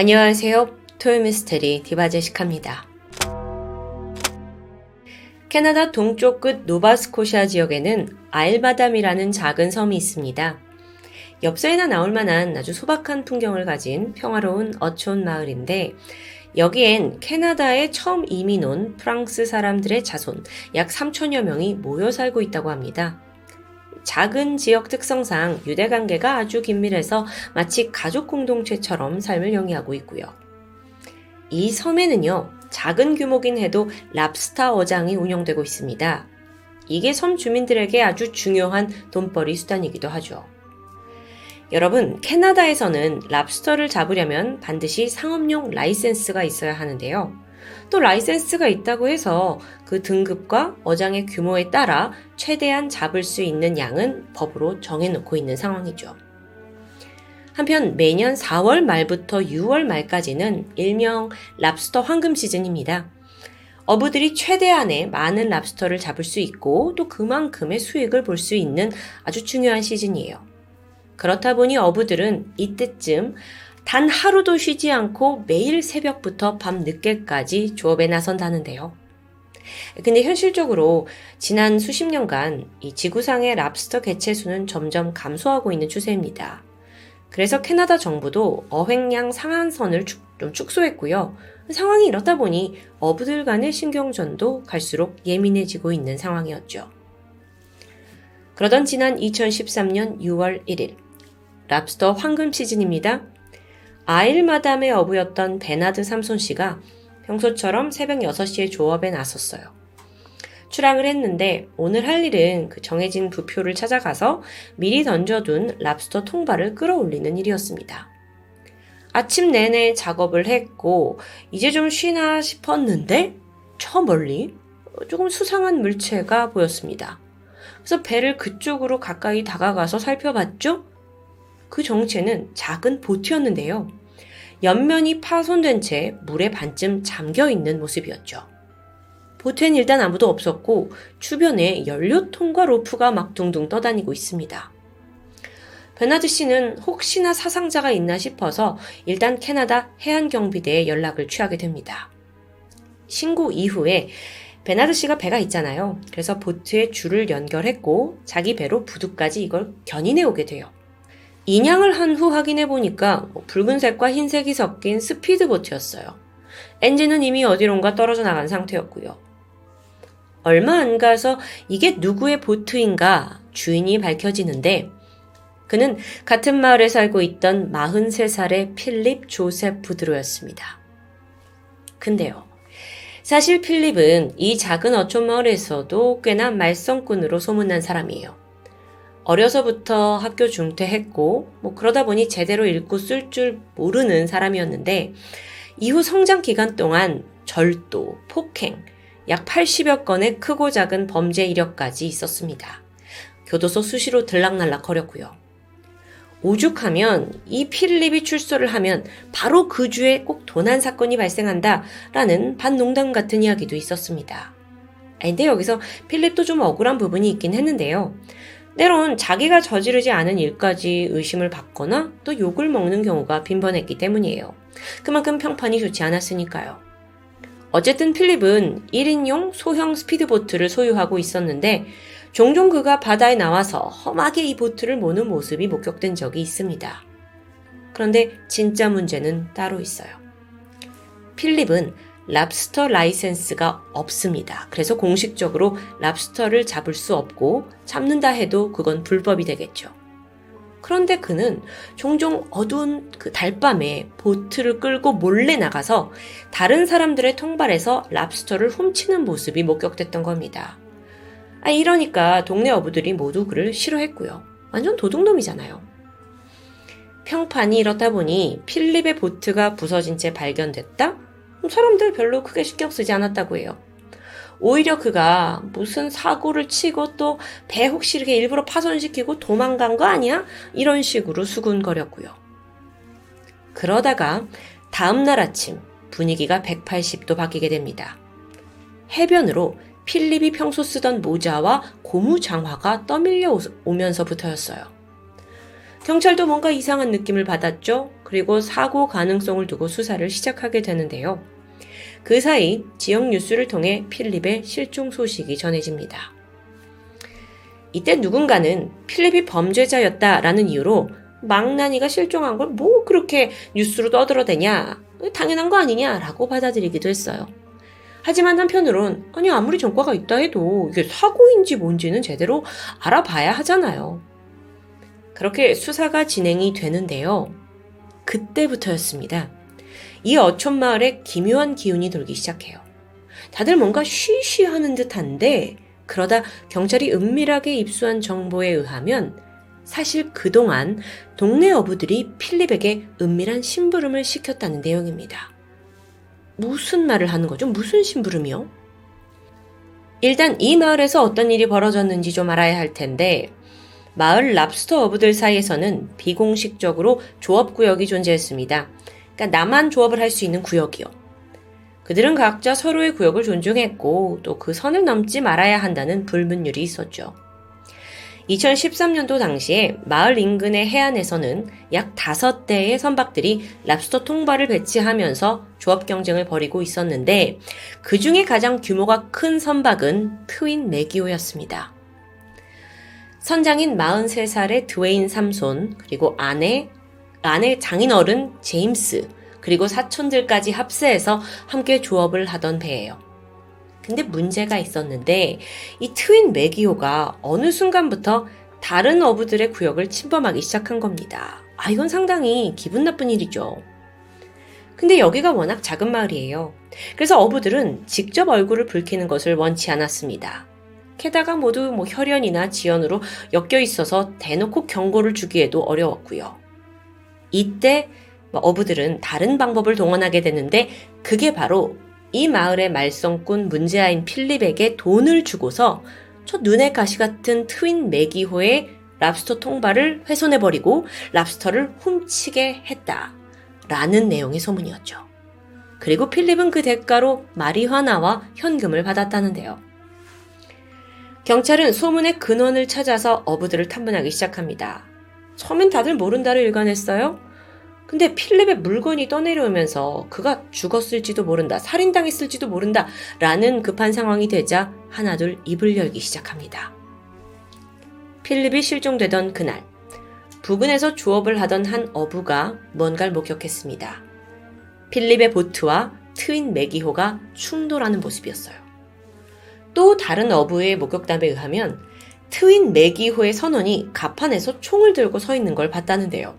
안녕하세요. 토요미스테리 디바제시카입니다. 캐나다 동쪽 끝 노바스코시아 지역에는 아일바담이라는 작은 섬이 있습니다. 엽서에나 나올 만한 아주 소박한 풍경을 가진 평화로운 어촌 마을인데 여기엔 캐나다에 처음 이민 온 프랑스 사람들의 자손 약 3천여 명이 모여 살고 있다고 합니다. 작은 지역 특성상 유대 관계가 아주 긴밀해서 마치 가족 공동체처럼 삶을 영위하고 있고요. 이 섬에는요, 작은 규모긴 해도 랍스터 어장이 운영되고 있습니다. 이게 섬 주민들에게 아주 중요한 돈벌이 수단이기도 하죠. 여러분, 캐나다에서는 랍스터를 잡으려면 반드시 상업용 라이센스가 있어야 하는데요. 또 라이센스가 있다고 해서 그 등급과 어장의 규모에 따라 최대한 잡을 수 있는 양은 법으로 정해놓고 있는 상황이죠. 한편 매년 4월 말부터 6월 말까지는 일명 랍스터 황금 시즌입니다. 어부들이 최대한의 많은 랍스터를 잡을 수 있고 또 그만큼의 수익을 볼 수 있는 아주 중요한 시즌이에요. 그렇다 보니 어부들은 이때쯤 단 하루도 쉬지 않고 매일 새벽부터 밤 늦게까지 조업에 나선다는데요. 근데 현실적으로 지난 수십 년간 이 지구상의 랍스터 개체 수는 점점 감소하고 있는 추세입니다. 그래서 캐나다 정부도 어획량 상한선을 좀 축소했고요. 상황이 이렇다 보니 어부들 간의 신경전도 갈수록 예민해지고 있는 상황이었죠. 그러던 지난 2013년 6월 1일, 랍스터 황금 시즌입니다. 아일 마담의 어부였던 베나드 삼손 씨가 평소처럼 새벽 6시에 조업에 나섰어요. 출항을 했는데 오늘 할 일은 그 정해진 부표를 찾아가서 미리 던져둔 랍스터 통발을 끌어올리는 일이었습니다. 아침 내내 작업을 했고 이제 좀 쉬나 싶었는데 저 멀리 조금 수상한 물체가 보였습니다. 그래서 배를 그쪽으로 가까이 다가가서 살펴봤죠? 그 정체는 작은 보트였는데요. 옆면이 파손된 채 물에 반쯤 잠겨 있는 모습이었죠. 보트엔 일단 아무도 없었고 주변에 연료통과 로프가 막 둥둥 떠다니고 있습니다. 베나드 씨는 혹시나 사상자가 있나 싶어서 일단 캐나다 해안경비대에 연락을 취하게 됩니다. 신고 이후에 베나드 씨가 배가 있잖아요. 그래서 보트에 줄을 연결했고 자기 배로 부두까지 이걸 견인해 오게 돼요. 인양을 한 후 확인해 보니까 뭐 붉은색과 흰색이 섞인 스피드보트였어요. 엔진은 이미 어디론가 떨어져 나간 상태였고요. 얼마 안 가서 이게 누구의 보트인가 주인이 밝혀지는데 그는 같은 마을에 살고 있던 43살의 필립 조셉 부드로였습니다. 근데요. 사실 필립은 이 작은 어촌 마을에서도 꽤나 말썽꾼으로 소문난 사람이에요. 어려서부터 학교 중퇴했고, 뭐 그러다 보니 제대로 읽고 쓸 줄 모르는 사람이었는데, 이후 성장 기간 동안 절도, 폭행, 약 80여 건의 크고 작은 범죄 이력까지 있었습니다. 교도소 수시로 들락날락 거렸고요. 오죽하면 이 필립이 출소를 하면 바로 그 주에 꼭 도난 사건이 발생한다 라는 반농담 같은 이야기도 있었습니다. 근데 여기서 필립도 좀 억울한 부분이 있긴 했는데요. 때론 자기가 저지르지 않은 일까지 의심을 받거나 또 욕을 먹는 경우가 빈번했기 때문이에요. 그만큼 평판이 좋지 않았으니까요. 어쨌든 필립은 1인용 소형 스피드보트를 소유하고 있었는데 종종 그가 바다에 나와서 험하게 이 보트를 모는 모습이 목격된 적이 있습니다. 그런데 진짜 문제는 따로 있어요. 필립은 랍스터 라이센스가 없습니다. 그래서 공식적으로 랍스터를 잡을 수 없고 잡는다 해도 그건 불법이 되겠죠. 그런데 그는 종종 어두운 그 달밤에 보트를 끌고 몰래 나가서 다른 사람들의 통발에서 랍스터를 훔치는 모습이 목격됐던 겁니다. 아, 이러니까 동네 어부들이 모두 그를 싫어했고요. 완전 도둑놈이잖아요. 평판이 이렇다 보니 필립의 보트가 부서진 채 발견됐다? 사람들 별로 크게 신경 쓰지 않았다고 해요. 오히려 그가 무슨 사고를 치고 또 배 혹시 이렇게 일부러 파손시키고 도망간 거 아니야? 이런 식으로 수군거렸고요. 그러다가 다음날 아침 분위기가 180도 바뀌게 됩니다. 해변으로 필립이 평소 쓰던 모자와 고무 장화가 떠밀려 오면서부터였어요. 경찰도 뭔가 이상한 느낌을 받았죠. 그리고 사고 가능성을 두고 수사를 시작하게 되는데요. 그 사이 지역 뉴스를 통해 필립의 실종 소식이 전해집니다. 이때 누군가는 필립이 범죄자였다라는 이유로 망나니가 실종한 걸 뭐 그렇게 뉴스로 떠들어대냐, 당연한 거 아니냐라고 받아들이기도 했어요. 하지만 한편으론 아니 아무리 전과가 있다 해도 이게 사고인지 뭔지는 제대로 알아봐야 하잖아요. 그렇게 수사가 진행이 되는데요. 그때부터였습니다. 이 어촌 마을에 기묘한 기운이 돌기 시작해요. 다들 뭔가 쉬쉬 하는 듯한데 그러다 경찰이 은밀하게 입수한 정보에 의하면 사실 그동안 동네 어부들이 필립에게 은밀한 심부름을 시켰다는 내용입니다. 무슨 말을 하는 거죠? 무슨 심부름이요? 일단 이 마을에서 어떤 일이 벌어졌는지 좀 알아야 할 텐데 마을 랍스터 어부들 사이에서는 비공식적으로 조업구역이 존재했습니다. 그러니까 나만 조업을 할 수 있는 구역이요. 그들은 각자 서로의 구역을 존중했고 또 그 선을 넘지 말아야 한다는 불문율이 있었죠. 2013년도 당시에 마을 인근의 해안에서는 약 5대의 선박들이 랍스터 통발을 배치하면서 조업 경쟁을 벌이고 있었는데 그 중에 가장 규모가 큰 선박은 트윈 메기오였습니다. 선장인 43살의 드웨인 삼손, 그리고 아내, 아내 장인어른 제임스, 그리고 사촌들까지 합세해서 함께 조업을 하던 배예요. 근데 문제가 있었는데 이 트윈 메기오가 어느 순간부터 다른 어부들의 구역을 침범하기 시작한 겁니다. 아, 이건 상당히 기분 나쁜 일이죠. 근데 여기가 워낙 작은 마을이에요. 그래서 어부들은 직접 얼굴을 붉히는 것을 원치 않았습니다. 게다가 모두 뭐 혈연이나 지연으로 엮여 있어서 대놓고 경고를 주기에도 어려웠고요. 이때 뭐 어부들은 다른 방법을 동원하게 되는데 그게 바로 이 마을의 말썽꾼 문제아인 필립에게 돈을 주고서 저 눈의 가시 같은 트윈 메기호의 랍스터 통발을 훼손해버리고 랍스터를 훔치게 했다. 라는 내용의 소문이었죠. 그리고 필립은 그 대가로 마리화나와 현금을 받았다는데요. 경찰은 소문의 근원을 찾아서 어부들을 탐문하기 시작합니다. 처음엔 다들 모른다를 일관했어요. 근데 필립의 물건이 떠내려오면서 그가 죽었을지도 모른다, 살인당했을지도 모른다, 라는 급한 상황이 되자 하나둘 입을 열기 시작합니다. 필립이 실종되던 그날, 부근에서 조업을 하던 한 어부가 뭔가를 목격했습니다. 필립의 보트와 트윈 메기호가 충돌하는 모습이었어요. 또 다른 어부의 목격담에 의하면 트윈 메기호의 선원이 가판에서 총을 들고 서 있는 걸 봤다는데요.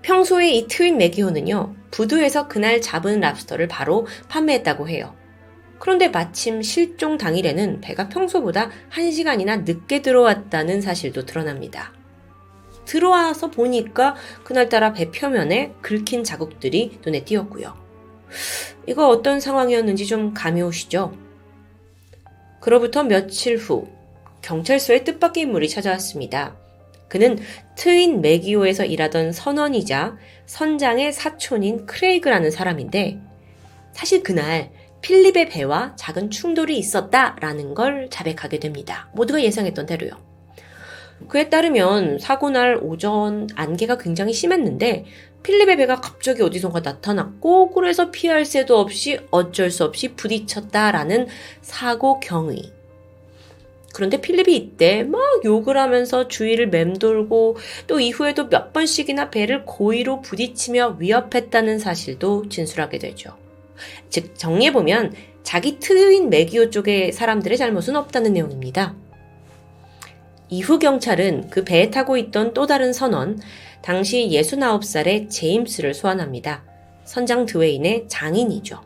평소에 이 트윈 메기호는요, 부두에서 그날 잡은 랍스터를 바로 판매했다고 해요. 그런데 마침 실종 당일에는 배가 평소보다 1시간이나 늦게 들어왔다는 사실도 드러납니다. 들어와서 보니까 그날따라 배 표면에 긁힌 자국들이 눈에 띄었고요. 이거 어떤 상황이었는지 좀 감이 오시죠? 그로부터 며칠 후 경찰서에 뜻밖의 인물이 찾아왔습니다. 그는 트윈 메기오에서 일하던 선원이자 선장의 사촌인 크레이그라는 사람인데 사실 그날 필립의 배와 작은 충돌이 있었다라는 걸 자백하게 됩니다. 모두가 예상했던 대로요. 그에 따르면 사고 날 오전 안개가 굉장히 심했는데 필립의 배가 갑자기 어디선가 나타났고 그래서 피할 새도 없이 어쩔 수 없이 부딪혔다라는 사고 경위. 그런데 필립이 이때 막 욕을 하면서 주위를 맴돌고 또 이후에도 몇 번씩이나 배를 고의로 부딪히며 위협했다는 사실도 진술하게 되죠. 즉 정리해보면 자기 트윈 메기오 쪽의 사람들의 잘못은 없다는 내용입니다. 이후 경찰은 그 배에 타고 있던 또 다른 선원, 당시 69살의 제임스를 소환합니다. 선장 드웨인의 장인이죠.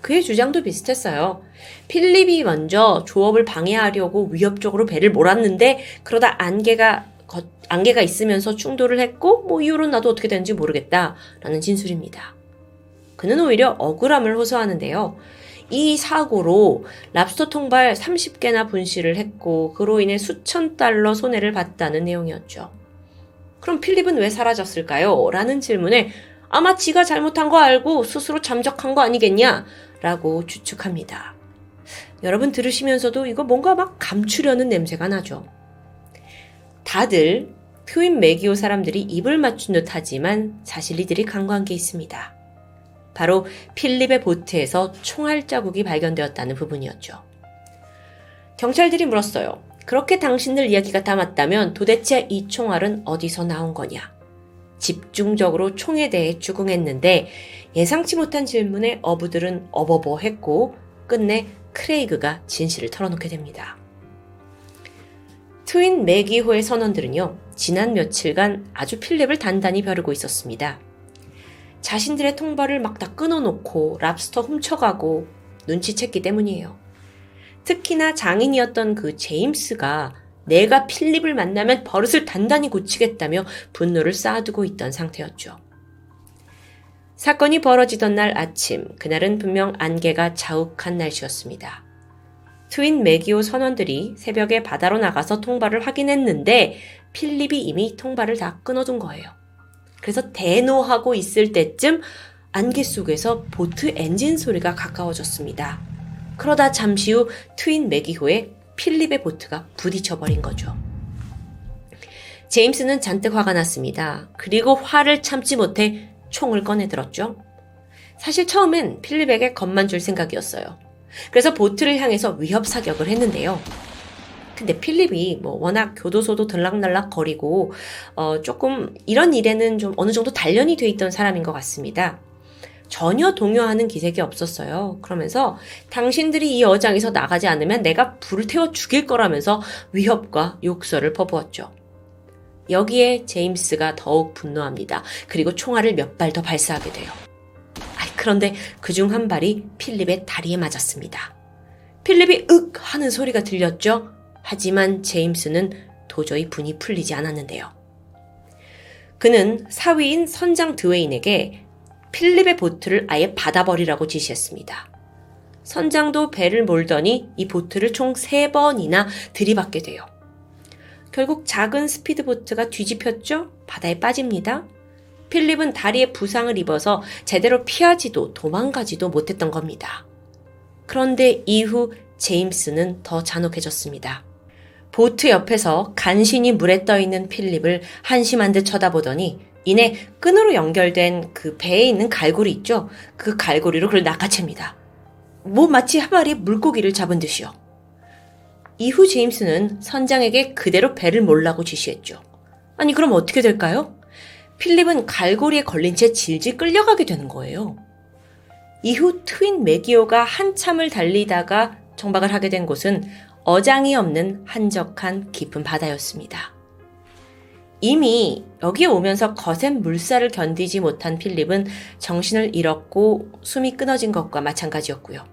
그의 주장도 비슷했어요. 필립이 먼저 조업을 방해하려고 위협적으로 배를 몰았는데 그러다 안개가 안개가 있으면서 충돌을 했고 뭐 이후로는 나도 어떻게 되는지 모르겠다라는 진술입니다. 그는 오히려 억울함을 호소하는데요. 이 사고로 랍스터 통발 30개나 분실을 했고 그로 인해 수천 달러 손해를 봤다는 내용이었죠. 그럼 필립은 왜 사라졌을까요? 라는 질문에 아마 지가 잘못한 거 알고 스스로 잠적한 거 아니겠냐? 라고 추측합니다. 여러분 들으시면서도 이거 뭔가 막 감추려는 냄새가 나죠. 다들 트윈 매기오 사람들이 입을 맞춘 듯 하지만 사실 이들이 간과한 게 있습니다. 바로 필립의 보트에서 총알 자국이 발견되었다는 부분이었죠. 경찰들이 물었어요. 그렇게 당신들 이야기가 다 맞다면 도대체 이 총알은 어디서 나온 거냐? 집중적으로 총에 대해 추궁했는데 예상치 못한 질문에 어부들은 어버버 했고 끝내 크레이그가 진실을 털어놓게 됩니다. 트윈 매기호의 선원들은요, 지난 며칠간 아주 필립을 단단히 벼르고 있었습니다. 자신들의 통발을 막 다 끊어놓고 랍스터 훔쳐가고 눈치챘기 때문이에요. 특히나 장인이었던 그 제임스가 내가 필립을 만나면 버릇을 단단히 고치겠다며 분노를 쌓아두고 있던 상태였죠. 사건이 벌어지던 날 아침, 그날은 분명 안개가 자욱한 날씨였습니다. 트윈 매기오 선원들이 새벽에 바다로 나가서 통발을 확인했는데 필립이 이미 통발을 다 끊어둔 거예요. 그래서 대노하고 있을 때쯤 안개 속에서 보트 엔진 소리가 가까워졌습니다. 그러다 잠시 후 트윈 매기호에 필립의 보트가 부딪혀버린 거죠. 제임스는 잔뜩 화가 났습니다. 그리고 화를 참지 못해 총을 꺼내들었죠. 사실 처음엔 필립에게 겁만 줄 생각이었어요. 그래서 보트를 향해서 위협 사격을 했는데요. 근데 필립이 뭐 워낙 교도소도 들락날락 거리고 어 조금 이런 일에는 좀 어느 정도 단련이 돼 있던 사람인 것 같습니다. 전혀 동요하는 기색이 없었어요. 그러면서 당신들이 이 어장에서 나가지 않으면 내가 불을 태워 죽일 거라면서 위협과 욕설을 퍼부었죠. 여기에 제임스가 더욱 분노합니다. 그리고 총알을 몇 발 더 발사하게 돼요. 그런데 그 중 한 발이 필립의 다리에 맞았습니다. 필립이 윽 하는 소리가 들렸죠. 하지만 제임스는 도저히 분이 풀리지 않았는데요. 그는 사위인 선장 드웨인에게 필립의 보트를 아예 받아버리라고 지시했습니다. 선장도 배를 몰더니 이 보트를 총 3번이나 들이받게 돼요. 결국 작은 스피드보트가 뒤집혔죠? 바다에 빠집니다. 필립은 다리에 부상을 입어서 제대로 피하지도 도망가지도 못했던 겁니다. 그런데 이후 제임스는 더 잔혹해졌습니다. 보트 옆에서 간신히 물에 떠 있는 필립을 한심한 듯 쳐다보더니 이내 끈으로 연결된 그 배에 있는 갈고리 있죠? 그 갈고리로 그를 낚아챕니다. 뭐 마치 한 마리 물고기를 잡은 듯이요. 이후 제임스는 선장에게 그대로 배를 몰라고 지시했죠. 아니 그럼 어떻게 될까요? 필립은 갈고리에 걸린 채 질질 끌려가게 되는 거예요. 이후 트윈 매기오가 한참을 달리다가 정박을 하게 된 곳은 어장이 없는 한적한 깊은 바다였습니다. 이미 여기에 오면서 거센 물살을 견디지 못한 필립은 정신을 잃었고 숨이 끊어진 것과 마찬가지였고요.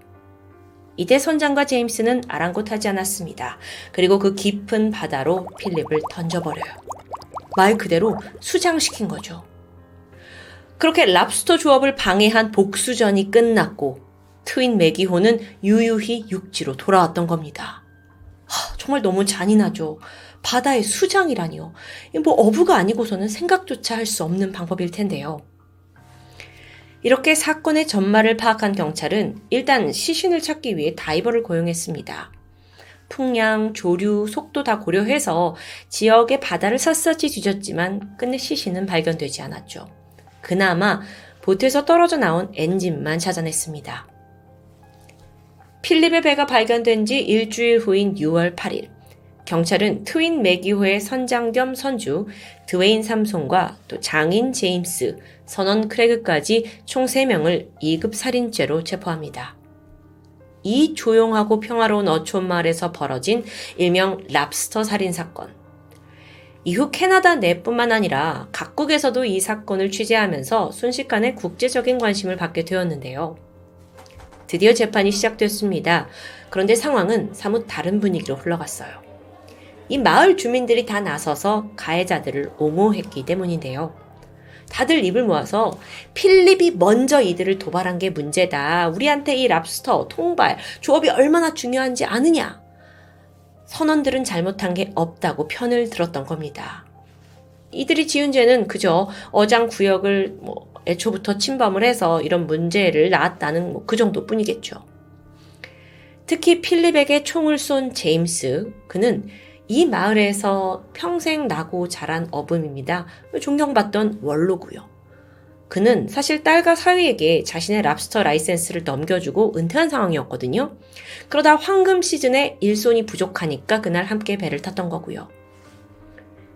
이때 선장과 제임스는 아랑곳하지 않았습니다. 그리고 그 깊은 바다로 필립을 던져버려요. 말 그대로 수장시킨 거죠. 그렇게 랍스터 조업을 방해한 복수전이 끝났고 트윈 매기호는 유유히 육지로 돌아왔던 겁니다. 하, 정말 너무 잔인하죠. 바다의 수장이라니요. 뭐 어부가 아니고서는 생각조차 할 수 없는 방법일 텐데요. 이렇게 사건의 전말을 파악한 경찰은 일단 시신을 찾기 위해 다이버를 고용했습니다. 풍량, 조류, 속도 다 고려해서 지역의 바다를 샅샅이 뒤졌지만 끝내 시신은 발견되지 않았죠. 그나마 보트에서 떨어져 나온 엔진만 찾아냈습니다. 필립의 배가 발견된 지 일주일 후인 6월 8일, 경찰은 트윈 매기호의 선장 겸 선주 드웨인 삼송과 또 장인 제임스, 선원 크레그까지 총 3명을 2급 살인죄로 체포합니다. 이 조용하고 평화로운 어촌 마을에서 벌어진 일명 랍스터 살인 사건. 이후 캐나다 내뿐만 아니라 각국에서도 이 사건을 취재하면서 순식간에 국제적인 관심을 받게 되었는데요. 드디어 재판이 시작됐습니다. 그런데 상황은 사뭇 다른 분위기로 흘러갔어요. 이 마을 주민들이 다 나서서 가해자들을 옹호했기 때문인데요. 다들 입을 모아서 필립이 먼저 이들을 도발한 게 문제다. 우리한테 이 랍스터, 통발, 조업이 얼마나 중요한지 아느냐. 선원들은 잘못한 게 없다고 편을 들었던 겁니다. 이들이 지은 죄는 그저 어장 구역을 뭐 애초부터 침범을 해서 이런 문제를 낳았다는 뭐 그 정도 뿐이겠죠. 특히 필립에게 총을 쏜 제임스, 그는 이 마을에서 평생 나고 자란 어음입니다. 존경받던 원로고요. 그는 사실 딸과 사위에게 자신의 랍스터 라이센스를 넘겨주고 은퇴한 상황이었거든요. 그러다 황금 시즌에 일손이 부족하니까 그날 함께 배를 탔던 거고요.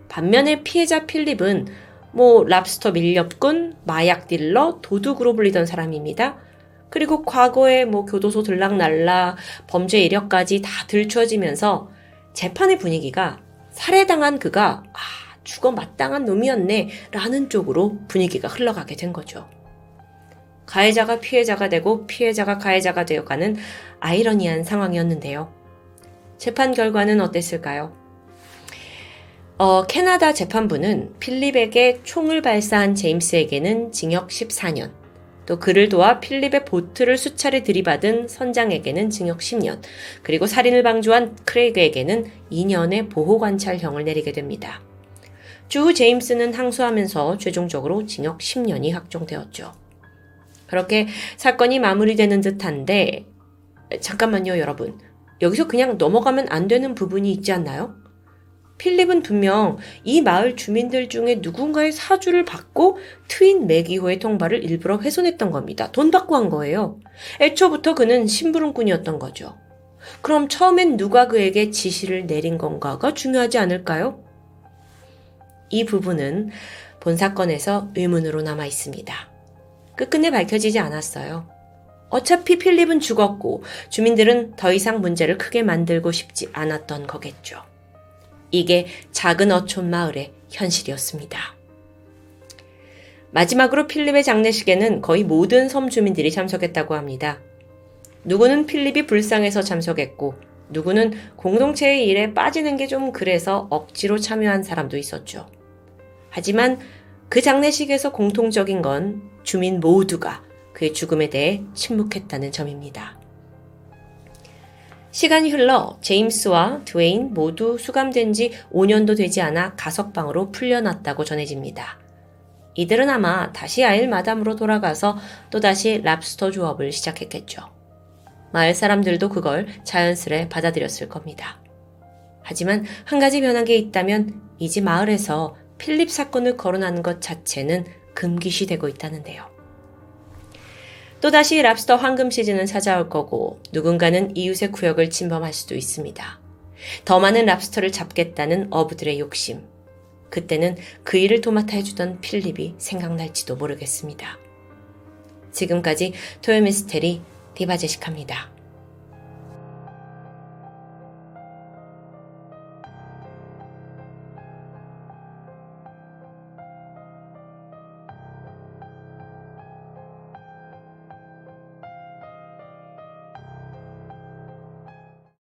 반면에 피해자 필립은 뭐 랍스터 밀렵꾼, 마약 딜러, 도둑으로 불리던 사람입니다. 그리고 과거에 뭐 교도소 들락날락, 범죄 이력까지 다 들춰지면서 재판의 분위기가 살해당한 그가 아, 죽어 마땅한 놈이었네 라는 쪽으로 분위기가 흘러가게 된 거죠. 가해자가 피해자가 되고 피해자가 가해자가 되어가는 아이러니한 상황이었는데요. 재판 결과는 어땠을까요? 어, 캐나다 재판부는 필립에게 총을 발사한 제임스에게는 징역 14년, 또 그를 도와 필립의 보트를 수차례 들이받은 선장에게는 징역 10년, 그리고 살인을 방조한 크레이그에게는 2년의 보호관찰형을 내리게 됩니다. 주 제임스는 항소하면서 최종적으로 징역 10년이 확정되었죠. 그렇게 사건이 마무리되는 듯한데, 잠깐만요, 여러분. 여기서 그냥 넘어가면 안 되는 부분이 있지 않나요? 필립은 분명 이 마을 주민들 중에 누군가의 사주를 받고 트윈 매기호의 통발을 일부러 훼손했던 겁니다. 돈 받고 한 거예요. 애초부터 그는 심부름꾼이었던 거죠. 그럼 처음엔 누가 그에게 지시를 내린 건가가 중요하지 않을까요? 이 부분은 본 사건에서 의문으로 남아 있습니다. 끝끝내 밝혀지지 않았어요. 어차피 필립은 죽었고 주민들은 더 이상 문제를 크게 만들고 싶지 않았던 거겠죠. 이게 작은 어촌 마을의 현실이었습니다. 마지막으로 필립의 장례식에는 거의 모든 섬 주민들이 참석했다고 합니다. 누구는 필립이 불쌍해서 참석했고, 누구는 공동체의 일에 빠지는 게 좀 그래서 억지로 참여한 사람도 있었죠. 하지만 그 장례식에서 공통적인 건 주민 모두가 그의 죽음에 대해 침묵했다는 점입니다. 시간이 흘러 제임스와 드웨인 모두 수감된 지 5년도 되지 않아 가석방으로 풀려났다고 전해집니다. 이들은 아마 다시 아일 마담으로 돌아가서 또다시 랍스터 조업을 시작했겠죠. 마을 사람들도 그걸 자연스레 받아들였을 겁니다. 하지만 한 가지 변한 게 있다면 이제 마을에서 필립 사건을 거론하는 것 자체는 금기시 되고 있다는데요. 또다시 랍스터 황금 시즌은 찾아올 거고 누군가는 이웃의 구역을 침범할 수도 있습니다. 더 많은 랍스터를 잡겠다는 어부들의 욕심. 그때는 그 일을 도맡아 해주던 필립이 생각날지도 모르겠습니다. 지금까지 토요미스테리 디바제식합니다.